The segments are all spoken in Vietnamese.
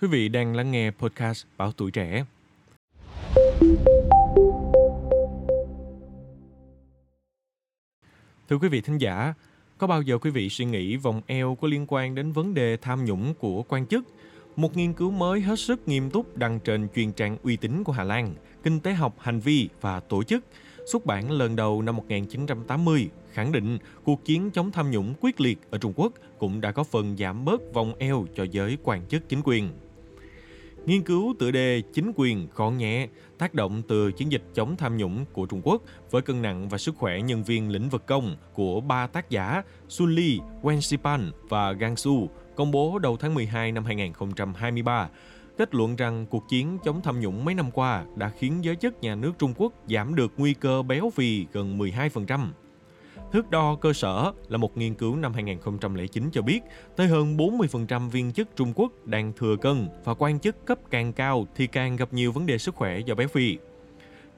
Quý vị đang lắng nghe podcast Báo Tuổi Trẻ. Thưa quý vị thính giả, có bao giờ quý vị suy nghĩ vòng eo có liên quan đến vấn đề tham nhũng của quan chức? Một nghiên cứu mới hết sức nghiêm túc đăng trên chuyên trang uy tín của Hà Lan, Kinh tế học hành vi và tổ chức, xuất bản lần đầu năm 1980, khẳng định cuộc chiến chống tham nhũng quyết liệt ở Trung Quốc cũng đã có phần giảm bớt vòng eo cho giới quan chức chính quyền. Nghiên cứu tựa đề Chính quyền gọn nhẹ, tác động từ chiến dịch chống tham nhũng của Trung Quốc với cân nặng và sức khỏe nhân viên lĩnh vực công của ba tác giả Sun Li, Wen Xipan và Gang Su công bố đầu tháng 12 năm 2023 kết luận rằng cuộc chiến chống tham nhũng mấy năm qua đã khiến giới chức nhà nước Trung Quốc giảm được nguy cơ béo phì gần 12%. Thước đo cơ sở là một nghiên cứu năm 2009 cho biết tới hơn 40% viên chức Trung Quốc đang thừa cân và quan chức cấp càng cao thì càng gặp nhiều vấn đề sức khỏe do béo phì.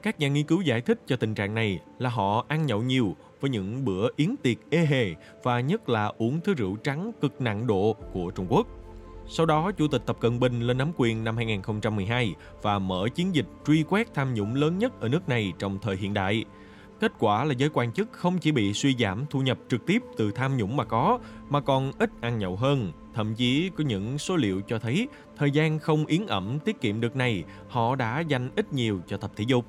Các nhà nghiên cứu giải thích cho tình trạng này là họ ăn nhậu nhiều với những bữa yến tiệc ê hề và nhất là uống thứ rượu trắng cực nặng độ của Trung Quốc. Sau đó, Chủ tịch Tập Cận Bình lên nắm quyền năm 2012 và mở chiến dịch truy quét tham nhũng lớn nhất ở nước này trong thời hiện đại – Kết quả là giới quan chức không chỉ bị suy giảm thu nhập trực tiếp từ tham nhũng mà có, mà còn ít ăn nhậu hơn. Thậm chí có những số liệu cho thấy thời gian không yến ẩm tiết kiệm được này, họ đã dành ít nhiều cho tập thể dục.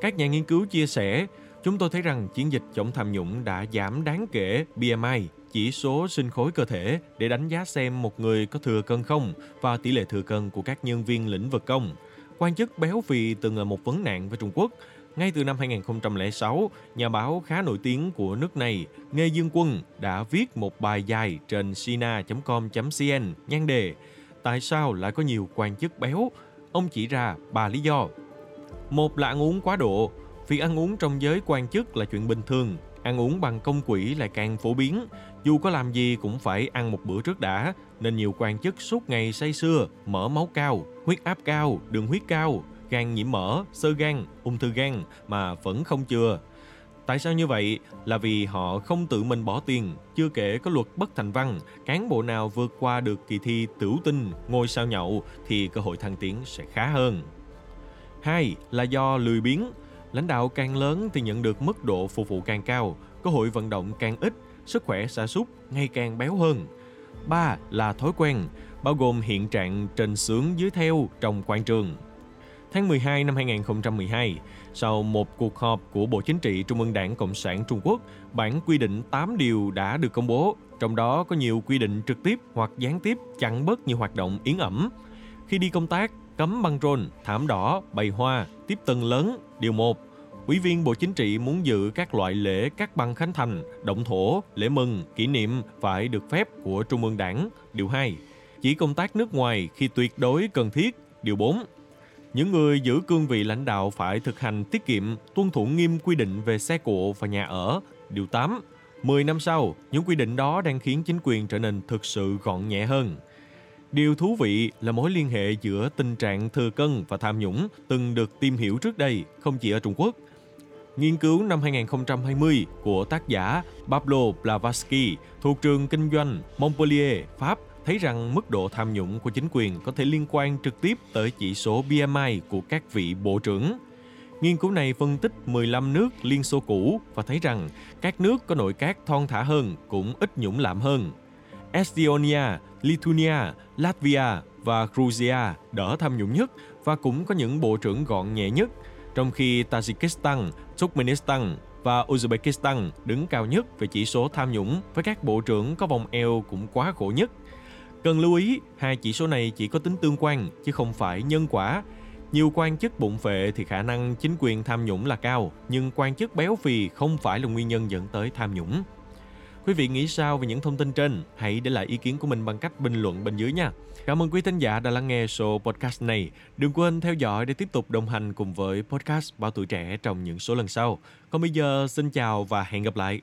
Các nhà nghiên cứu chia sẻ, chúng tôi thấy rằng chiến dịch chống tham nhũng đã giảm đáng kể BMI, chỉ số sinh khối cơ thể để đánh giá xem một người có thừa cân không và tỷ lệ thừa cân của các nhân viên lĩnh vực công. Quan chức béo phì từng là một vấn nạn với Trung Quốc ngay từ năm 2006, nhà báo khá nổi tiếng của nước này, Nghê Dương Quân, đã viết một bài dài trên sina.com.cn nhan đề Tại sao lại có nhiều quan chức béo? Ông chỉ ra ba lý do. Một là ăn uống quá độ. Việc ăn uống trong giới quan chức là chuyện bình thường. Ăn uống bằng công quỹ lại càng phổ biến. Dù có làm gì cũng phải ăn một bữa trước đã, nên nhiều quan chức suốt ngày say sưa, mỡ máu cao, huyết áp cao, đường huyết cao, gan nhiễm mỡ, sơ gan, ung thư gan mà vẫn không chừa. Tại sao như vậy? Là vì họ không tự mình bỏ tiền, chưa kể có luật bất thành văn, cán bộ nào vượt qua được kỳ thi tiểu tinh, ngôi sao nhậu thì cơ hội thăng tiến sẽ khá hơn. Hai là do lười biếng, lãnh đạo càng lớn thì nhận được mức độ phục vụ càng cao, cơ hội vận động càng ít, sức khỏe sa sút ngày càng béo hơn. Ba là thói quen, bao gồm hiện trạng trên sướng dưới theo trong quan trường. Tháng 12 năm 2012, sau một cuộc họp của Bộ Chính trị Trung ương Đảng Cộng sản Trung Quốc, bản quy định 8 điều đã được công bố, trong đó có nhiều quy định trực tiếp hoặc gián tiếp chặn bớt nhiều hoạt động yến ẩm. Khi đi công tác, cấm băng rôn, thảm đỏ, bày hoa, tiếp tân lớn, điều 1. Ủy viên Bộ Chính trị muốn dự các loại lễ các băng khánh thành, động thổ, lễ mừng, kỷ niệm phải được phép của Trung ương Đảng. Điều 2. Chỉ công tác nước ngoài khi tuyệt đối cần thiết. Điều 4 những người giữ cương vị lãnh đạo phải thực hành tiết kiệm, tuân thủ nghiêm quy định về xe cộ và nhà ở. Điều 8. 10 năm sau, những quy định đó đang khiến chính quyền trở nên thực sự gọn nhẹ hơn. Điều thú vị là mối liên hệ giữa tình trạng thừa cân và tham nhũng từng được tìm hiểu trước đây, không chỉ ở Trung Quốc. Nghiên cứu năm 2020 của tác giả Pablo Blavatsky thuộc trường kinh doanh Montpellier, Pháp thấy rằng mức độ tham nhũng của chính quyền có thể liên quan trực tiếp tới chỉ số BMI của các vị bộ trưởng. Nghiên cứu này phân tích 15 nước Liên Xô cũ và thấy rằng các nước có nội các thon thả hơn cũng ít nhũng lạm hơn. Estonia, Lithuania, Latvia và Georgia đỡ tham nhũng nhất và cũng có những bộ trưởng gọn nhẹ nhất, trong khi Tajikistan, Turkmenistan và Uzbekistan đứng cao nhất về chỉ số tham nhũng với các bộ trưởng có vòng eo cũng quá khổ nhất. Cần lưu ý, hai chỉ số này chỉ có tính tương quan chứ không phải nhân quả. Nhiều quan chức bụng phệ thì khả năng chính quyền tham nhũng là cao, nhưng quan chức béo phì không phải là nguyên nhân dẫn tới tham nhũng. Quý vị nghĩ sao về những thông tin trên? Hãy để lại ý kiến của mình bằng cách bình luận bên dưới nha. Cảm ơn quý thính giả đã lắng nghe số podcast này. Đừng quên theo dõi để tiếp tục đồng hành cùng với podcast Báo Tuổi Trẻ trong những số lần sau. Còn bây giờ, xin chào và hẹn gặp lại.